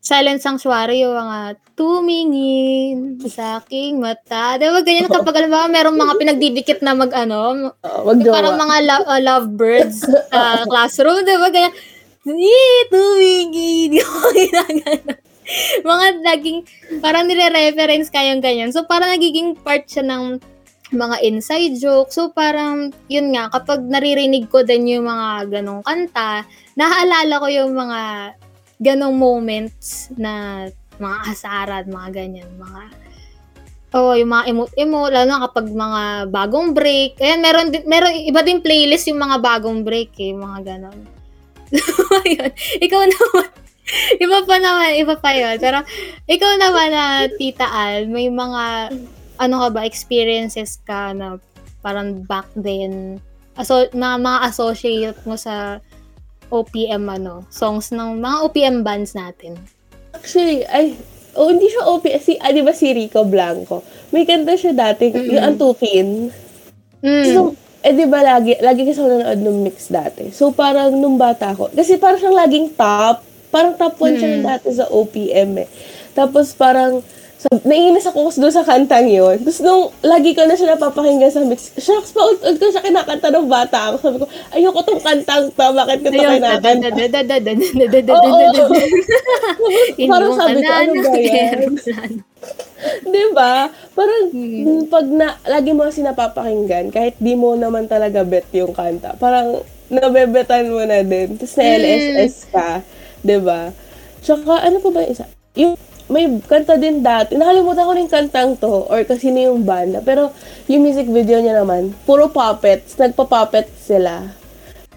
silent sanctuary, yung mga tumingin sa aking mata. Di ba, ganyan kapag, alam ba, merong mga pinagdidikit na mag, ano, Uh, wag yung parang mga lo- uh, lovebirds sa classroom, di ba, ganyan, eh, tumingin, mga naging, parang nire-reference kayong ganyan. So, parang nagiging part siya ng mga inside joke. So, parang, yun nga, kapag naririnig ko din yung mga ganong kanta, naaalala ko yung mga ganong moments na mga asaran, mga ganyan, mga Oo, yung mga emote-emote, lalo na kapag mga bagong break. Ayan, meron, meron, iba din playlist yung mga bagong break eh, mga ganon. Ayun. Ikaw naman, iba pa naman, iba pa yun. Pero, ikaw naman na Tita Al, may mga, ano ka ba, experiences ka na parang back then, aso, mga, mga associate mo sa OPM, ano, songs ng mga OPM bands natin. Actually, ay, oh, hindi siya OP. Si, ah, di ba si Rico Blanco? May kanta siya dati, Mm-mm. yung Antukin. Mm. So, eh di ba lagi, lagi kasi ako nanonood ng mix dati. So parang nung bata ko, kasi parang siyang laging top, parang top 1 siya Mm. dati sa OPM eh. Tapos parang, So, naiinis ako doon sa kantang yon. Tapos nung lagi ko na siya napapakinggan sa mix, shucks, paulit-ulit ko siya kinakanta ng bata ako. Sabi ko, ayoko tong kantang to, bakit ko to kinakanta? Oo. Parang sabi ko, ano ba yan? diba? Parang hmm. pag na, lagi mo kasi napapakinggan, kahit di mo naman talaga bet yung kanta, parang nabebetan mo na din. Tapos na LSS ka, diba? Tsaka ano pa ba isa? Yung may kanta din dati. Nakalimutan ko rin kantang to or kasi na yung banda. Pero yung music video niya naman, puro puppets. Nagpa-puppet sila.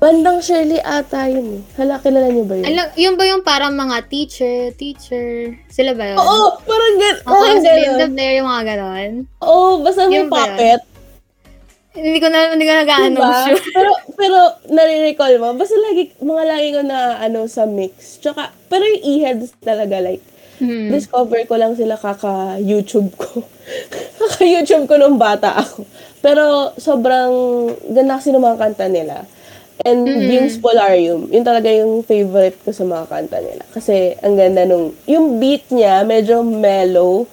Bandang Shirley ata yun eh. Hala, kilala niyo ba yun? Alam, yun ba yung parang mga teacher, teacher, sila ba yun? Oo, parang gan Ako parang gano'n. Blair, yung mga ganon. Oo, basta may puppet. Hindi ko na, hindi ko nag-ano Diba? sure. pero, pero, nare-recall mo, basta lagi, mga lagi ko na, ano, sa mix. Tsaka, pero yung e-heads talaga, like, Hmm. discover ko lang sila kaka-YouTube ko. kaka-YouTube ko nung bata ako. Pero, sobrang ganda kasi ng mga kanta nila. And Beams Polarium, yun talaga yung favorite ko sa mga kanta nila. Kasi, ang ganda nung, yung beat niya, medyo mellow,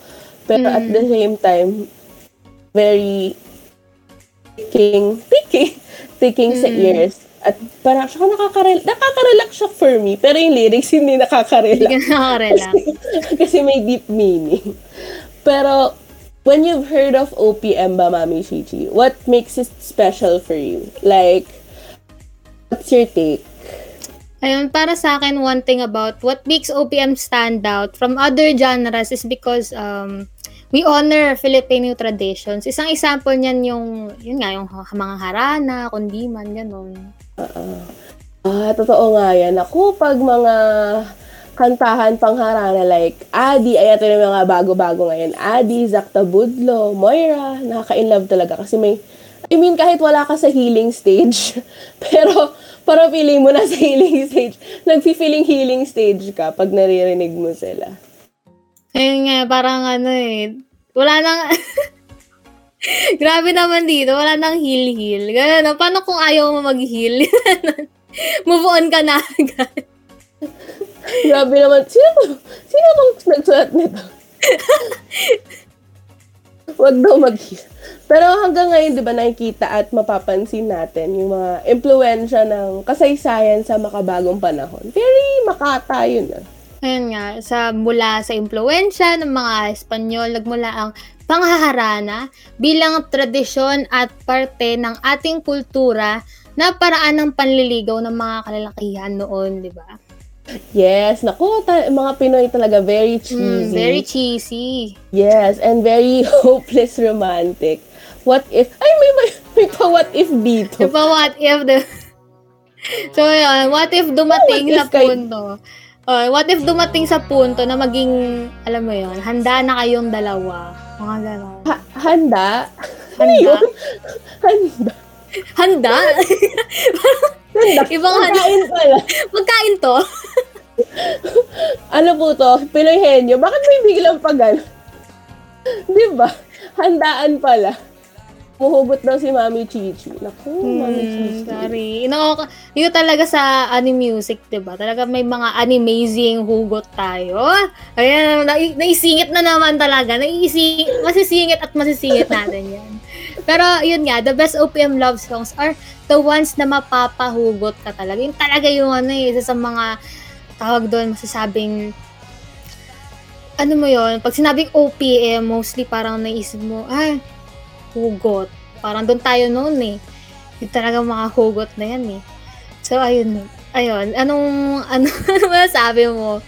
pero at the same time, very ticking, ticking, ticking sa ears. At parang, saka nakaka-relax, nakaka-relax siya for me. Pero yung lyrics, hindi Hindi nakaka-relax. ka nakarelax. Kasi may deep meaning. Pero, when you've heard of OPM ba, Mami Chichi, what makes it special for you? Like, what's your take? Ayun, para sa akin, one thing about what makes OPM stand out from other genres is because um, we honor Filipino traditions. Isang example niyan yung, yun nga, yung mga harana, kundiman, ganun. Ah, totoo nga yan. Ako, pag mga kantahan pangharana like Adi, ay ito yung mga bago-bago ngayon. Adi, Zakta Budlo, Moira, nakaka-inlove talaga kasi may, I mean, kahit wala ka sa healing stage, pero para feeling mo na sa healing stage, nagfi-feeling healing stage ka pag naririnig mo sila. Ayun nga, parang ano eh, wala nang, grabe naman dito, wala nang heal-heal. Ganun, no? paano kung ayaw mo mag-heal? Move on ka na agad. Grabe naman. Sino? Sino tong nagsulat nito? Wag daw mag Pero hanggang ngayon, di ba, nakikita at mapapansin natin yung mga impluensya ng kasaysayan sa makabagong panahon. Very makata yun ah. Ayun nga, sa mula sa impluensya ng mga Espanyol, nagmula ang panghaharana bilang tradisyon at parte ng ating kultura na paraan ng panliligaw ng mga kalalakihan noon, di ba? Yes, naku, ta- mga Pinoy talaga very cheesy. Mm, very cheesy. Yes, and very hopeless romantic. What if, ay, may, may, may pa what if dito. Diba, what if the... so, yun, what if dumating What sa if kay- punto? Oh, what if dumating sa punto na maging, alam mo yun, handa na kayong dalawa. Mga gano'n. Ha- handa? Ano Handa? yun? Handa. Handa? Handa. Ibang handa. Pagkain pala. Magkain to? Ano po to? Pinoy henyo. Bakit may biglang pag ano? Di ba? Handaan pala. Muhugot daw si Mami Chichi. Naku, Mami Hmm, Chichi. sorry. Ino, dito talaga sa anime music, 'di ba? Talaga may mga animazing hugot tayo. Ayan, na, naisingit na naman talaga. Naisingit, masisingit at masisingit natin 'yan. Pero yun nga, the best OPM love songs are the ones na mapapahugot ka talaga. Yung talaga yung ano eh, isa sa mga tawag doon, masasabing ano mo yon pag sinabing OPM, mostly parang naisip mo, ay, hugot. Parang doon tayo noon eh. Yung talaga mga hugot na yan eh. So, ayun. Ayun. Anong, ano, ano masasabi mo,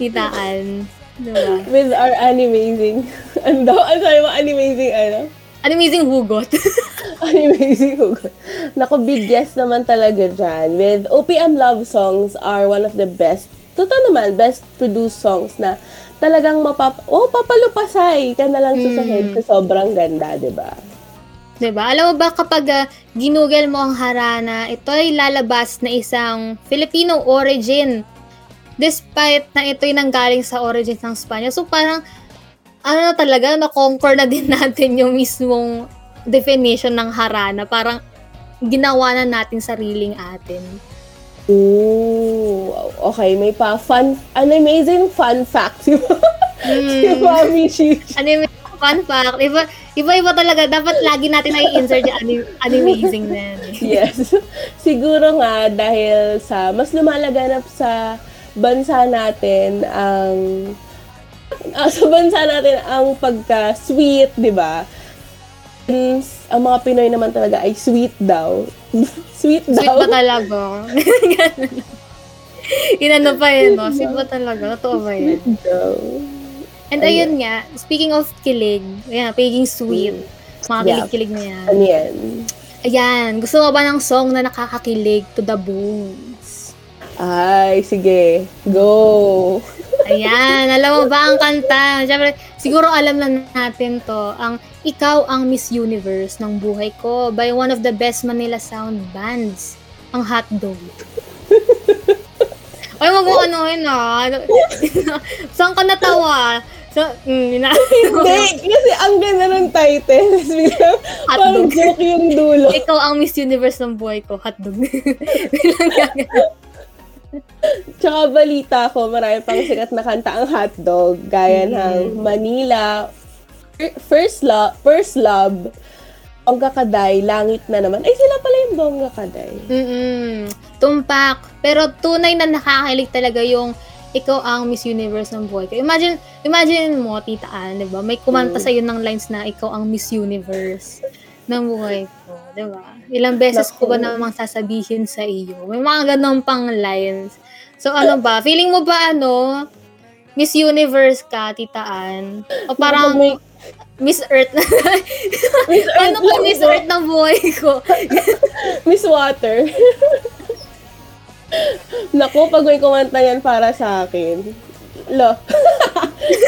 titaan? Diba? With our animazing, ano daw? Ano sabi mo? Animazing, ano? Animazing hugot. Animazing hugot. Naku, big yes naman talaga dyan. With OPM love songs are one of the best, totoo naman, best produced songs na talagang mapap... Oh, papalupasay ka na lang sa head sa sobrang ganda, di ba? 'Di ba? Alam mo ba kapag uh, ginugel mo ang harana, ito ay lalabas na isang Filipino origin. Despite na ito'y nanggaling sa origin ng Spanya. So parang, ano na talaga, na-conquer na din natin yung mismong definition ng harana. Parang, ginawa na natin sariling atin. Ooh, okay, may pa fun, an amazing fun fact si, si Hmm. Mami Chichi. Ano yung fun fact? Iba, iba-iba talaga. Dapat lagi natin na-insert yung anim- animazing na yan. eh. Yes. Siguro nga dahil sa mas lumalaganap sa bansa natin ang ah, sa bansa natin ang pagka-sweet, 'di ba? Ang mga Pinoy naman talaga ay sweet daw. Sweet Sweet daw. ba talaga? Inano pa yun, no? Sweet ba talaga? Totoo ba yan? daw. And ayun nga, speaking of kilig, ayan, pagiging sweet. Mga Yeah. kilig-kilig na yan. Ano yan? Ayan, gusto mo ba ng song na nakakakilig to the bones? Ay, sige. Go. Ayan, alam mo ba ang kanta? Siyempre, siguro alam na natin to. Ang Ikaw ang Miss Universe ng buhay ko by one of the best Manila sound bands, ang Hotdog. Ay, wag mo anuhin ah. Saan ka natawa? So, mm, ina- Hindi, kasi ang ganda ng title. Parang joke yung dulo. Ikaw ang Miss Universe ng buhay ko, hotdog. Bilang gagawin. Tsaka balita ko, marami pang sikat na kanta ang hotdog. Gaya ng Manila, Fir- First Love, First Love, Bongga Kaday, Langit na naman. Ay, sila pala yung Bongga Kaday. Mm-mm. Tumpak. Pero tunay na nakakakilig talaga yung ikaw ang Miss Universe ng buhay ko. Imagine, imagine mo, Tita Ann, di ba? May kumanta sa'yo ng lines na ikaw ang Miss Universe ng buhay ko, di ba? Ilang beses ko ba namang sasabihin sa iyo? May mga ganun pang lines. So ano ba? Feeling mo ba ano? Miss Universe ka, Tita Ann? O parang May- Miss Earth na. Miss Paano Earth ko lang Miss. Earth ng buhay ko? Miss Water. Naku, pag may kumanta yan para sa akin. Lo.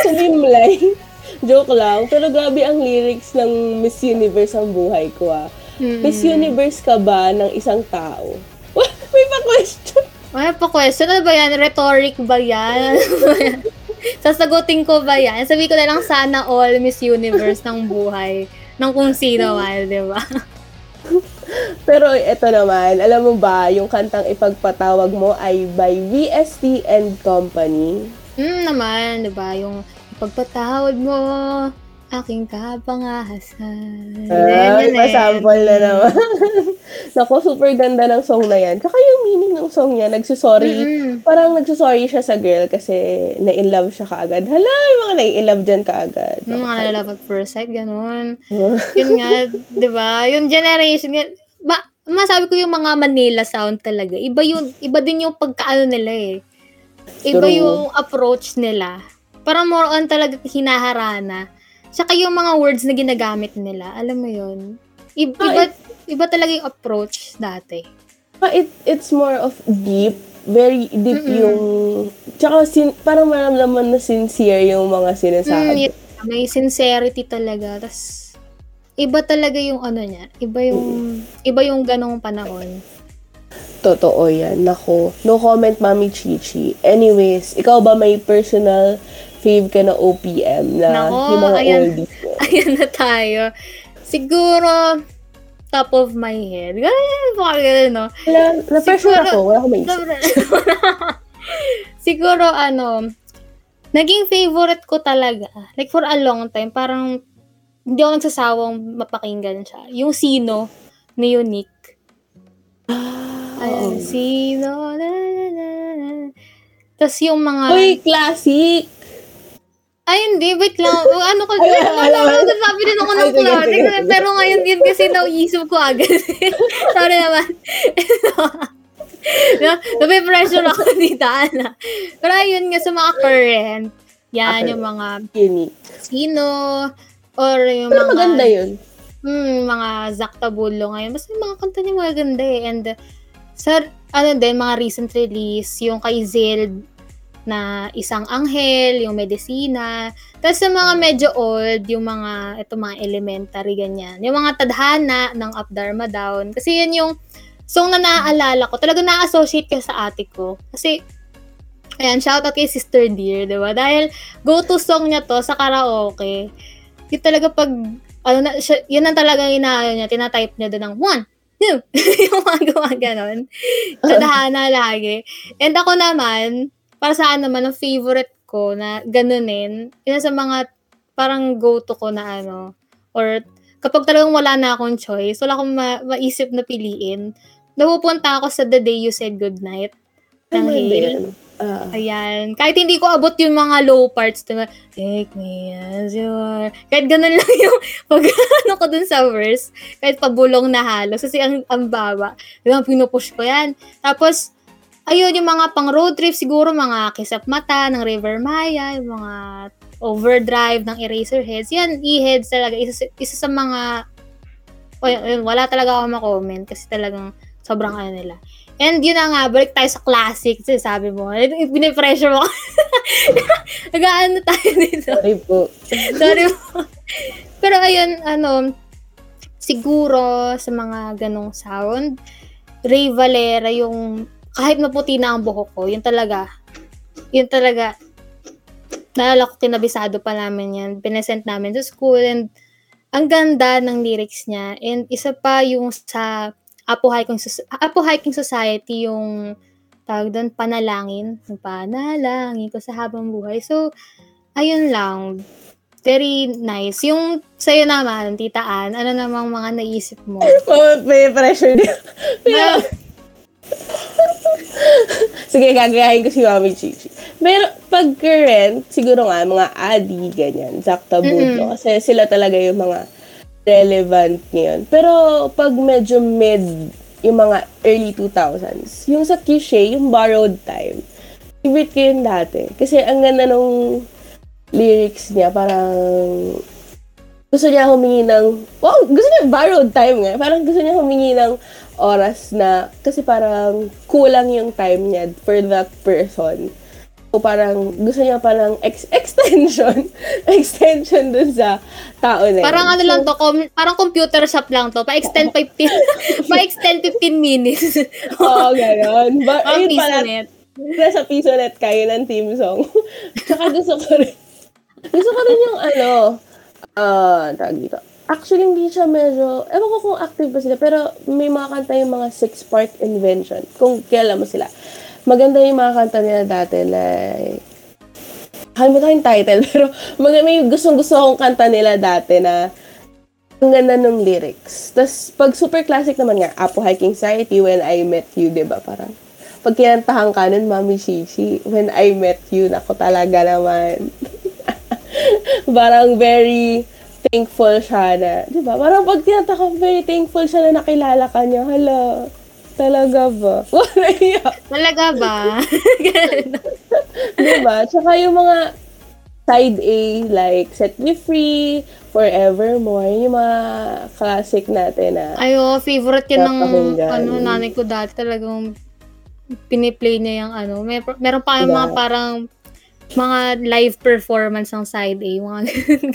Sulimlay. Joke lang. Pero grabe ang lyrics ng Miss Universe ang buhay ko ah. Miss Universe ka ba ng isang tao? may pa-question. Ay, pa question. Ano ba yan? Rhetoric ba yan? Sasagutin ko ba yan? Sabi ko na lang sana all Miss Universe ng buhay ng kung sino man, di ba? Pero ito naman, alam mo ba, yung kantang ipagpatawag mo ay by VST and Company. Hmm, naman, di ba? Yung pagpatawad mo, aking kapangahasan. Ah, may pa-sample na naman. Naku, super ganda ng song na yan. Tsaka yung meaning ng song niya, nagsusorry. Mm-mm. Parang nagsusorry siya sa girl kasi na-in-love siya kaagad. Hala, yung mga na-in-love dyan kaagad. Yung mga love at first sight, ganun. Yun nga, di ba? Yung generation, ba, masabi ko yung mga Manila sound talaga. Iba yun, iba din yung pagkaano nila eh. Iba True. yung approach nila. Parang more on talaga hinaharana. Tsaka yung mga words na ginagamit nila, alam mo yun? I- Ah, Iba, iba talaga yung approach dati. Ah, It, it's more of deep. Very deep yung... Tsaka sin, parang maramdaman na sincere yung mga Mm, sinasabi. yun, may sincerity talaga. Tapos, iba talaga yung ano niya. Iba yung, iba yung ganong panahon. Totoo yan. Nako. No comment, Mami Chichi. Anyways, ikaw ba may personal fave ka na OPM na Nako, yung mga ayan. oldies mo? Ayan na tayo. Siguro, top of my head. Ganun, baka ganun, no? Wala, na-pressure Siguro- ako. Wala akong maisip. Siguro, ano, naging favorite ko talaga. Like, for a long time, parang hindi ako nagsasawang mapakinggan siya. Yung Sino ni Unique. Ayan, oo. Sino, na, na, na, na. Tapos yung mga... Uy, classic! Ay, hindi. Wait lang. O, ano ko? Ay, Ay, ay, ano, ay, ay. nagsasabi din ako Ay, ng sige, klase. sige, sige. Pero ngayon yun kasi nauisip ko agad. Sorry naman. no, nape-pressure ako dito, Ana. Pero ayun nga, sa mga current, yan, Okay. yung mga Unique. sino, or yung Pero mga, maganda yun. hmm, mga Zac Tabulo ngayon. Basta yung mga kanta niya maganda eh. And, sa, ano din, mga recent release, yung kay Zild, na isang anghel, yung medisina. Tapos sa mga medyo old, yung mga, ito mga elementary, ganyan. Yung mga tadhana ng Up Dharma Down. Kasi yan yung song na naaalala ko. Talaga na-associate ko sa ate ko. Kasi, ayan, shoutout kay Sister Dear, di ba? Dahil go-to song niya to sa karaoke. Yung talaga pag, ano na, siya, yun ang talaga inaano niya, tinatype niya doon ng one, two, yung mga gawa ganon. Tadhana lagi. And ako naman, para sa akin naman, ang favorite ko na ganunin, yun sa mga parang go-to ko na ano, or kapag talagang wala na akong choice, wala akong ma- maisip na piliin, napupunta ako sa The Day You Said Goodnight ng Ano Hale. Ah. Ayan. Kahit hindi ko abot yung mga low parts, diba? Take me as you are. Kahit ganun lang yung pag ano ko dun sa verse. Kahit pabulong na halos. Kasi ang, ang baba. Diba, pinupush ko yan. Tapos, ayun, yung mga pang road trip, siguro mga Kisap Mata ng River Maya, yung mga overdrive ng Eraserheads. Yan, e-heads talaga. Isa, sa- isa sa mga, o yun, wala talaga ako makomment kasi talagang sobrang ano nila. And yun na nga, balik tayo sa classic. Kasi sabi mo, pinipressure mo. Nag-ano tayo dito. Sorry po. Sorry po. Pero ayun, ano, siguro sa mga ganong sound, Ray Valera yung kahit maputi na ang buhok ko, yun talaga, yun talaga, naalala ko kinabisado pa namin yan, pinesent namin sa school, and ang ganda ng lyrics niya, and isa pa yung sa Apo Hiking, Apo Hiking Society, yung tawag doon, panalangin, yung panalangin ko sa habang buhay. So, ayun lang, very nice. Yung sa'yo naman, Tita Ann, ano namang mga naisip mo? Oh, may pressure din. Sige, gagayahin ko si Mami Chichi. Pero pag current, siguro nga, mga Adi, ganyan, Zac Tabulo. Mm-mm. Kasi sila talaga yung mga relevant ngayon. Pero pag medyo mid, yung mga early 2000s, yung sa Kishe, yung Borrowed Time, favorite ko yun dati. Kasi ang ganda nung lyrics niya, parang gusto niya humingi ng, wow, gusto niya borrowed time nga. Parang gusto niya humingi ng oras na, kasi parang kulang yung time niya for that person. So parang gusto niya parang ex- extension, extension dun sa tao na yun. parang ano So, lang to, com- parang computer shop lang to. Pa-extend 15, pa-extend 15 minutes. Oo, gano'n. Ba, Parang ayun piso pala, net. nasa piso net kayo ng team song. Tsaka gusto ko rin, gusto ko rin yung ano, ah, tawag dito. Actually, hindi siya medyo, ewan ko kung active pa sila, pero may mga kanta yung mga six-part invention. Kung kilala mo sila. Maganda yung mga kanta nila dati, like, Kalimutan yung title, pero mag- may gustong-gusto akong kanta nila dati na ang ganda ng lyrics. Tapos, pag super classic naman nga, Apo Hiking Society, When I Met You, di ba? Parang, pag kinantahan ka nun, Mami Shishi, When I Met You, nako talaga naman. parang very thankful siya na, di ba? Parang pag tinata ko, very thankful siya na nakilala ka niya. Hala, talaga ba? Talaga ba? Diba? Tsaka yung mga side A, like Set Me Free, Forevermore, yung mga classic natin na Ayo, favorite yan ng ano, nanay ko dati talagang piniplay niya yung ano. May, meron pa yung mga Diba? parang mga live performance ng side A. Mga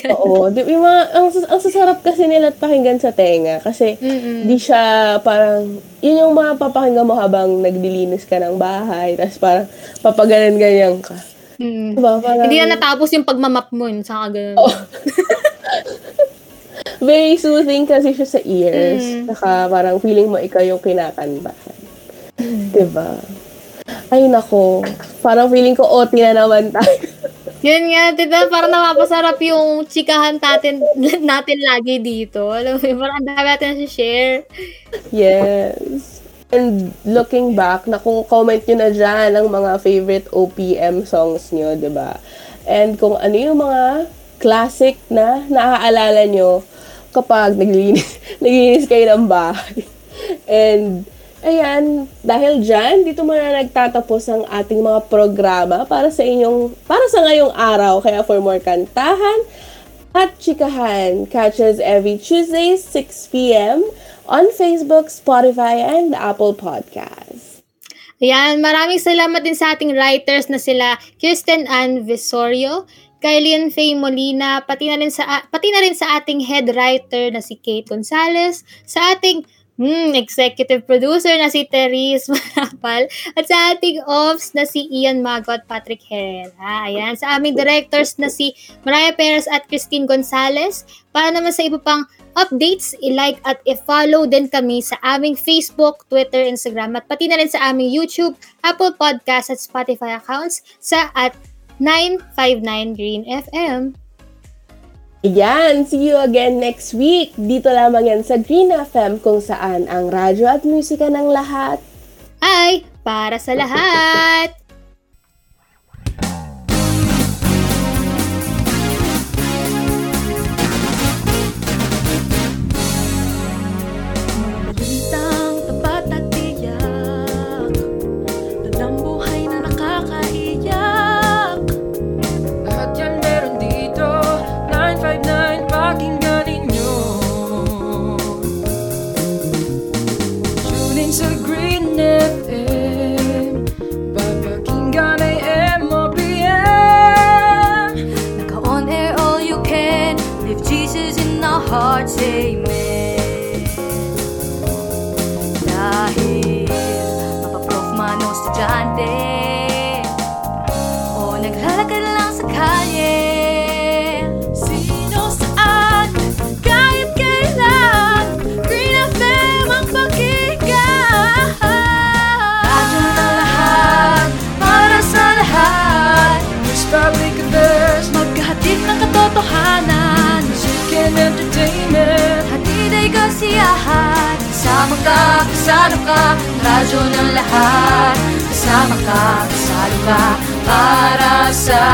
ganun. Oo. Di, yung mga, ang, ang sasarap kasi nila at pakinggan sa tenga kasi Mm-mm. di siya parang, yun yung mga papakinggan mo habang naglilinis ka ng bahay, tapos parang papaganan-ganyan ka. Mm. Diba? Parang, Hindi na natapos yung pagmamap mo yun. Saka ganun. very soothing kasi siya sa ears. Mm. Saka parang feeling mo ikaw yung kinakantahan. Diba? Ay nako, parang feeling ko OT na naman tayo. Yun nga, diba? Parang napapasarap yung chikahan natin, natin lagi dito. Alam mo, parang ang dami natin na share. yes. And looking back, na kung comment nyo na dyan ang mga favorite OPM songs nyo, ba? And kung ano yung mga classic na naaalala nyo kapag naglinis, naglinis kayo ng bahay. And Ayan, dahil dyan, dito muna nagtatapos ang ating mga programa para sa inyong, para sa ngayong araw. Kaya for more kantahan at chikahan, catch us every Tuesday, 6pm on Facebook, Spotify, and Apple Podcasts. Ayan, maraming salamat din sa ating writers na sila Kirsten Ann Visorio, Kylian Faye Molina, pati na rin sa pati na rin sa ating head writer na si Kate Gonzalez, sa ating Hmm, executive producer na si Therese Manapal at sa ating offs na si Ian Mago at Patrick Herrera. Ayan, sa aming directors na si Mariah Perez at Christine Gonzalez. Para naman sa iba pang updates, i-like at i-follow din kami sa aming Facebook, Twitter, Instagram at pati na rin sa aming YouTube, Apple Podcast at Spotify accounts sa at 959 Green FM. Ayan, see you again next week. Dito lamang yan sa Green FM kung saan ang radyo at musika ng lahat ay para sa lahat! Kasiyahan Kasama ka, kasalo ka Radyo ng lahat. Kasama ka, kasalo ka Para sa